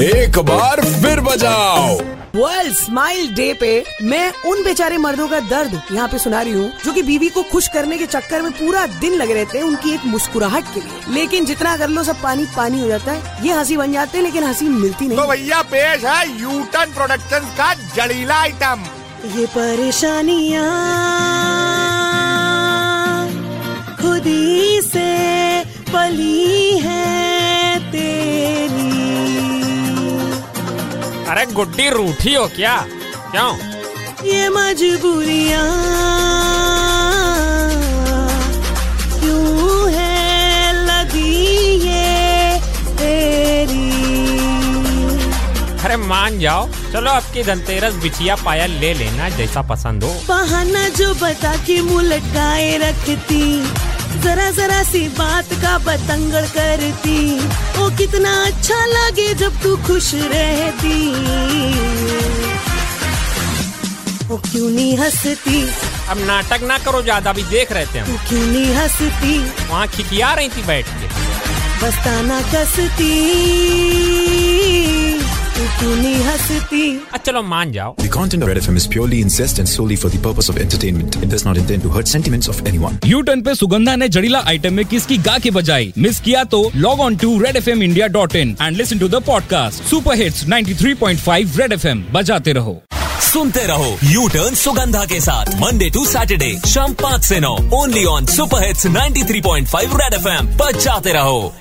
एक बार फिर बजाओ। वर्ल्ड स्माइल डे पे मैं उन बेचारे मर्दों का दर्द यहाँ पे सुना रही हूँ जो कि बीवी को खुश करने के चक्कर में पूरा दिन लगे रहते हैं उनकी एक मुस्कुराहट के लिए। लेकिन जितना कर लो सब पानी पानी हो जाता है। ये हँसी बन जाते हैं लेकिन हँसी मिलती नहीं। तो नहीं भैया पेश है यूटन प्रोडक्शन का जड़ीला आइटम ये परेशानियाँ पली है तेरी। अरे गुड्डी रूठी हो क्या? क्यों? ये मजबूरिया क्यों है लगी ये तेरी? अरे मान जाओ। चलो आपकी धनतेरस बिछिया पायल ले लेना जैसा पसंद हो। बहाना जो बता के मुँह लटकाए रखती। जरा जरा सी बात का बतंगड़ करती। वो कितना अच्छा लगे जब तू खुश रहती। ओ क्यों नहीं हंसती? अब नाटक ना करो ज़्यादा भी देख रहे थे हम। तू क्यों नहीं हंसती? वहाँ खिकिया रही थी बैठ के। बस्ताना कसती। तू हंसती। अच्छा चलो मान जाओ। The content of Red FM is purely incest and solely for the purpose of entertainment. It does not intend to hurt sentiments of anyone. U turn पे सुगंधा ने जड़ीला आइटम में किसकी गा के बजाई? मिस किया तो log on to Red F M India dot in and listen to the podcast super hits 93.5 Red F M बजाते रहो। सुनते रहो यू टर्न सुगंधा के साथ। मंडे टू सैटरडे शाम पाँच से नौ only on super hits 93.5 Red FM बजाते रहो।